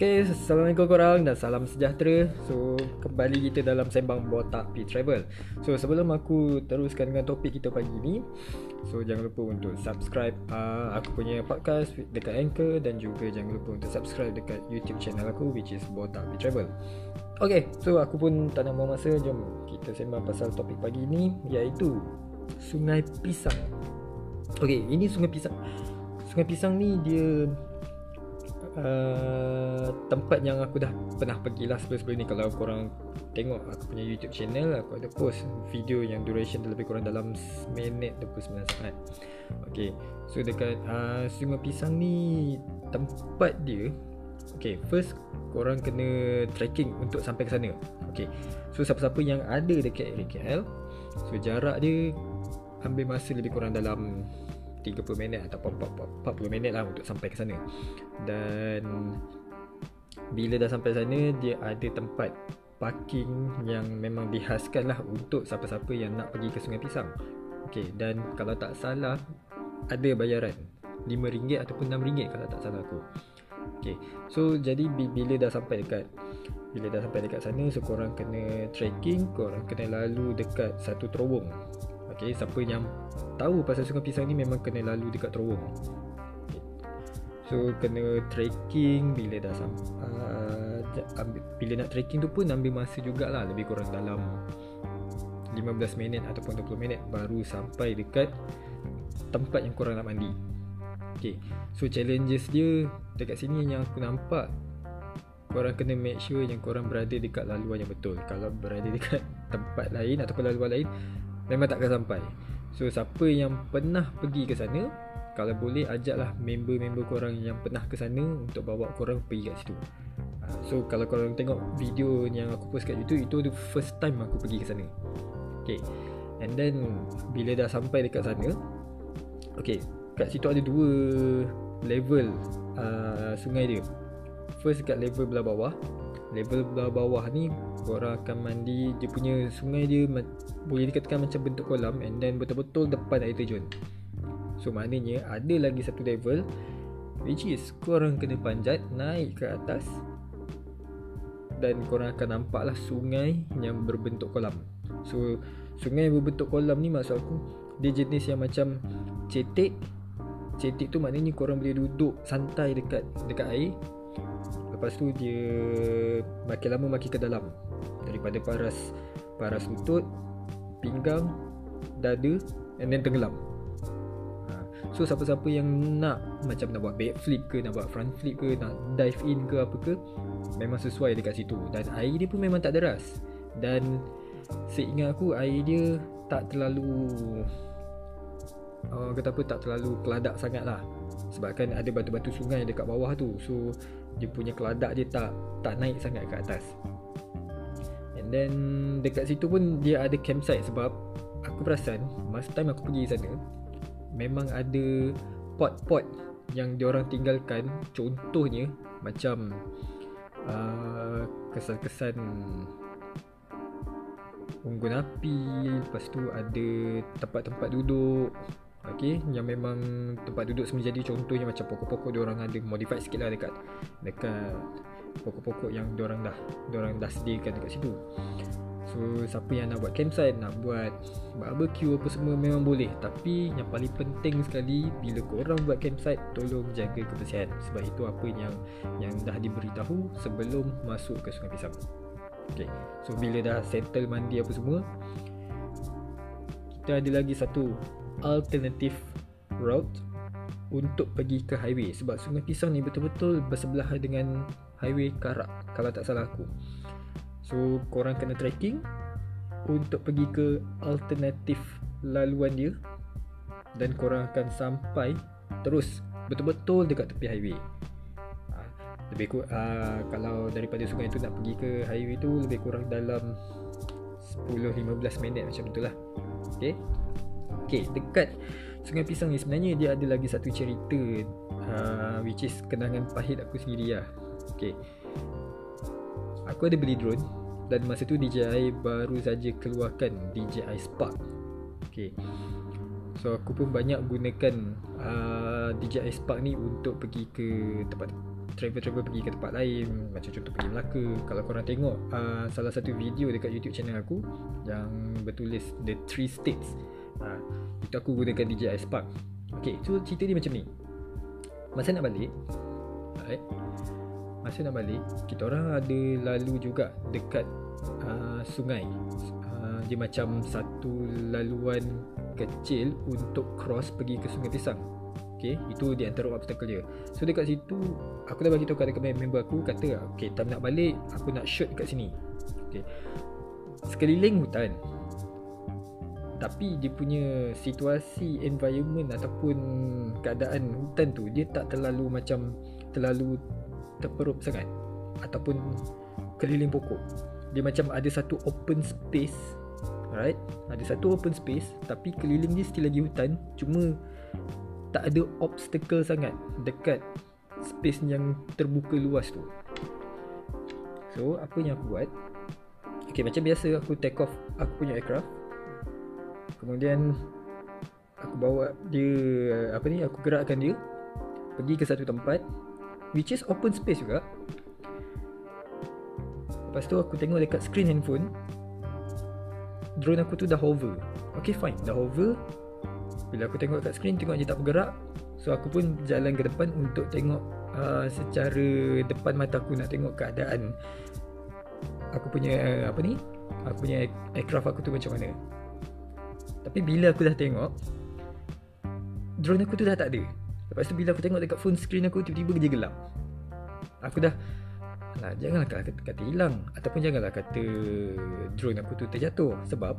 Okay, Assalamualaikum korang dan salam sejahtera. So, kembali kita dalam sembang botak P Travel. So, sebelum aku teruskan dengan topik kita pagi ni So, jangan lupa untuk subscribe uh, Aku punya podcast dekat Anchor Dan juga jangan lupa untuk subscribe dekat YouTube channel aku Which is botak P Travel. Okay, so aku pun tak nak masa. Jom kita sembang pasal topik pagi ni Iaitu Sungai Pisang. Okay, ini Sungai Pisang. Sungai Pisang ni dia Uh, tempat yang aku dah pernah pergi lah sebelum-sebelum ni kalau korang tengok aku punya YouTube channel aku ada post video yang duration lebih kurang dalam minit 29 saat. Ok so dekat uh, Sungai Pisang ni tempat dia ok first korang kena trekking untuk sampai ke sana. Ok so siapa-siapa yang ada dekat KL so jarak dia ambil masa lebih kurang dalam 30 minit ataupun 40 minit lah untuk sampai ke sana. Dan bila dah sampai sana dia ada tempat parking yang memang dihaskan lah untuk siapa-siapa yang nak pergi ke Sungai Pisang. Okay, dan kalau tak salah ada bayaran RM5 ataupun RM6 kalau tak salah aku. Okay. so jadi bila dah sampai dekat bila dah sampai dekat sana so korang kena trekking korang kena lalu dekat satu terowong. Okay, siapa yang tahu pasal sungai pisang ni memang kena lalu dekat terowong. So kena trekking bila dah sampai uh, bila nak trekking tu pun ambil masa jugalah lebih kurang dalam 15 minit ataupun 20 minit baru sampai dekat tempat yang korang nak mandi. Okay. So challenges dia dekat sini yang aku nampak korang kena make sure yang korang berada dekat laluan yang betul. Kalau berada dekat tempat lain ataupun laluan lain memang tak akan sampai So siapa yang pernah pergi ke sana Kalau boleh ajaklah member-member korang yang pernah ke sana Untuk bawa korang pergi kat situ. Ah, So kalau korang tengok video yang aku post kat YouTube Itu the first time aku pergi ke sana. Okay. And then bila dah sampai dekat sana Okay Kat situ ada dua level uh, sungai dia. First dekat level belah bawah level bawah ni korang akan mandi dia punya sungai dia boleh dikatakan macam bentuk kolam and then betul-betul depan air terjun. So maknanya ada lagi satu level which is korang kena panjat naik ke atas dan korang akan nampak lah sungai yang berbentuk kolam. So sungai yang berbentuk kolam ni maksud aku dia jenis yang macam cetek cetek tu maknanya korang boleh duduk santai dekat dekat air Lepas tu dia makin lama makin ke dalam Daripada paras paras lutut Pinggang Dada And then tenggelam. Ha. So siapa-siapa yang nak Macam nak buat backflip ke Nak buat front flip ke Nak dive in ke apa ke Memang sesuai dekat situ. Dan air dia pun memang tak deras. Dan Seingat aku air dia Tak terlalu uh, Kata apa tak terlalu keladak sangat lah Sebabkan ada batu-batu sungai dekat bawah tu So dia punya keladak dia tak tak naik sangat ke atas. And then dekat situ pun dia ada campsite sebab Aku perasan masa time aku pergi sana Memang ada pot-pot yang diorang tinggalkan Contohnya macam uh, Kesan-kesan unggun api Lepas tu ada tempat-tempat duduk Okay, yang memang tempat duduk menjadi contohnya macam pokok-pokok dia orang ada modify sikit lah dekat dekat pokok-pokok yang dia orang dah dia orang dah sediakan dekat situ. So siapa yang nak buat campsite, nak buat barbecue apa semua memang boleh. Tapi yang paling penting sekali bila korang buat campsite Tolong jaga kebersihan. Sebab itu apa yang yang dah diberitahu sebelum masuk ke Sungai Pisang. Okay, so bila dah settle mandi apa semua Kita ada lagi satu alternative route untuk pergi ke highway sebab Sungai Pisang ni betul-betul bersebelahan dengan highway Karak kalau tak salah aku. So korang kena trekking untuk pergi ke alternatif laluan dia dan korang akan sampai terus betul-betul dekat tepi highway. Ha, lebih ku, uh, kalau daripada sungai tu nak pergi ke highway tu lebih kurang dalam 10-15 minit macam itulah. Okay. Okay, dekat Sungai Pisang ni sebenarnya dia ada lagi satu cerita uh, Which is kenangan pahit aku sendiri lah. Okay Aku ada beli drone Dan masa tu DJI baru saja keluarkan DJI Spark. Okay So aku pun banyak gunakan uh, DJI Spark ni untuk pergi ke tempat travel-travel pergi ke tempat lain macam contoh pergi Melaka. Kalau korang tengok uh, salah satu video dekat YouTube channel aku yang bertulis the three states uh, itu aku gunakan DJI Spark Okay, so cerita dia macam ni. Masa nak balik right, masa nak balik kita orang ada lalu juga dekat uh, sungai. Uh, dia macam satu laluan kecil untuk cross pergi ke sungai pisang. Okay, itu di antara obstacle dia So dekat situ Aku dah bagi tahu kat member aku Kata Okay, time nak balik Aku nak shoot kat sini. Okay Sekeliling hutan Tapi dia punya situasi environment Ataupun keadaan hutan tu Dia tak terlalu macam Terlalu terperup sangat. Ataupun keliling pokok. Dia macam ada satu open space Alright? Ada satu open space Tapi keliling dia still lagi hutan. Cuma tak ada obstacle sangat dekat space yang terbuka luas tu. So apa yang aku buat? Okay macam biasa aku take off aku punya aircraft kemudian aku bawa dia apa ni aku gerakkan dia pergi ke satu tempat which is open space juga. Lepas tu aku tengok dekat screen handphone drone aku tu dah hover. Okay fine dah hover. Bila aku tengok kat skrin Tengok dia tak bergerak. So aku pun jalan ke depan Untuk tengok uh, Secara depan mata aku Nak tengok keadaan. Aku punya uh, Apa ni Aku punya aircraft aku tu macam mana Tapi bila aku dah tengok Drone aku tu dah tak ada Lepas tu bila aku tengok dekat phone screen aku Tiba-tiba dia gelap. Aku dah Alah, janganlah kata, kata hilang. Ataupun janganlah kata Drone aku tu terjatuh. Sebab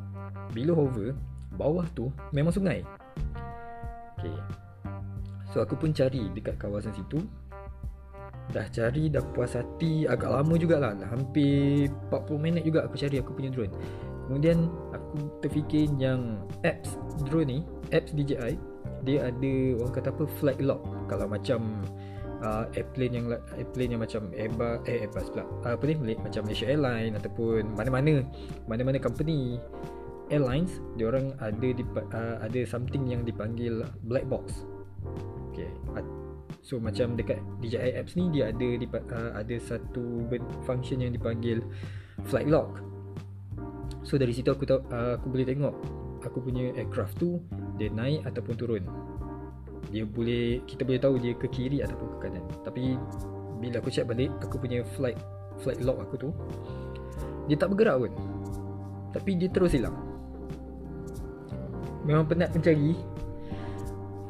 Bila hover Bawah tu Memang sungai. Okay So aku pun cari dekat kawasan situ. Dah cari dah puas hati. Agak lama jugalah. Hampir 40 minit juga aku cari aku punya drone Kemudian aku terfikir yang apps drone ni Apps DJI Dia ada orang kata apa flight lock Kalau macam uh, airplane yang airplane yang macam Airbus eh Airbus pula. Uh, apa ni? Macam Malaysia Airlines ataupun mana-mana. Mana-mana company airlines dia orang ada di, uh, ada something yang dipanggil black box. Okay. So macam dekat DJI apps ni dia ada di, uh, ada satu function yang dipanggil flight lock so dari situ aku tahu uh, aku boleh tengok aku punya aircraft tu dia naik ataupun turun. Dia boleh kita boleh tahu dia ke kiri ataupun ke kanan. Tapi bila aku check balik aku punya flight flight lock aku tu dia tak bergerak pun. Tapi dia terus hilang. Memang penat mencari.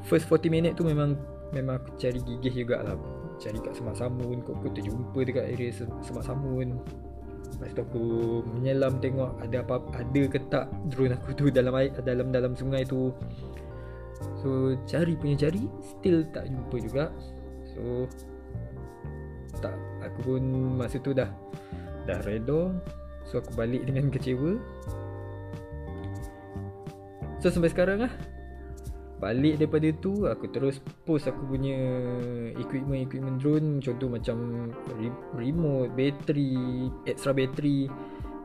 First 40 minit tu memang memang aku cari gigih jugalah. Cari kat semak samun kok aku terjumpa dekat area semak samun lepas tu aku menyelam tengok ada apa ada ke tak drone aku tu dalam air dalam dalam sungai tu. So cari punya cari still tak jumpa juga. So tak aku pun masa tu dah dah redor so aku balik dengan kecewa. So sampai sekarang lah Balik daripada tu Aku terus post aku punya Equipment-equipment drone. Contoh macam Remote Battery Extra battery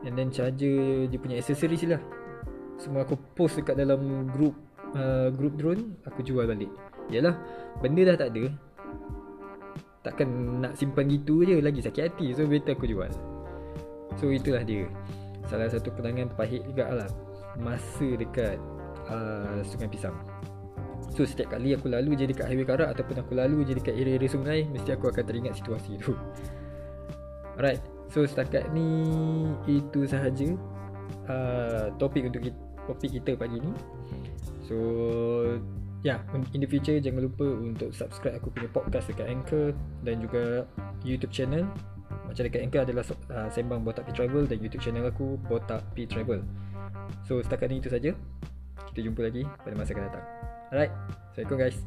And then charger Dia punya accessories lah. Semua aku post dekat dalam group uh, Group drone Aku jual balik. Yalah Benda dah tak ada. Takkan nak simpan gitu je Lagi sakit hati. So better aku jual. So itulah dia. Salah satu penangan terpahit juga lah. Masa dekat uh, Sungai Pisang So setiap kali aku lalu je dekat highway karak Ataupun aku lalu je dekat area-area sungai Mesti aku akan teringat situasi tu Alright So setakat ni Itu sahaja uh, Topik untuk kita, topik kita pagi ni So Ya, yeah, in the future jangan lupa untuk subscribe aku punya podcast dekat Anchor dan juga YouTube channel. Macam dekat Anchor adalah uh, Sembang Botak P Travel dan YouTube channel aku Botak P Travel. So setakat ni itu saja. Kita jumpa lagi pada masa akan datang Alright. Assalamualaikum guys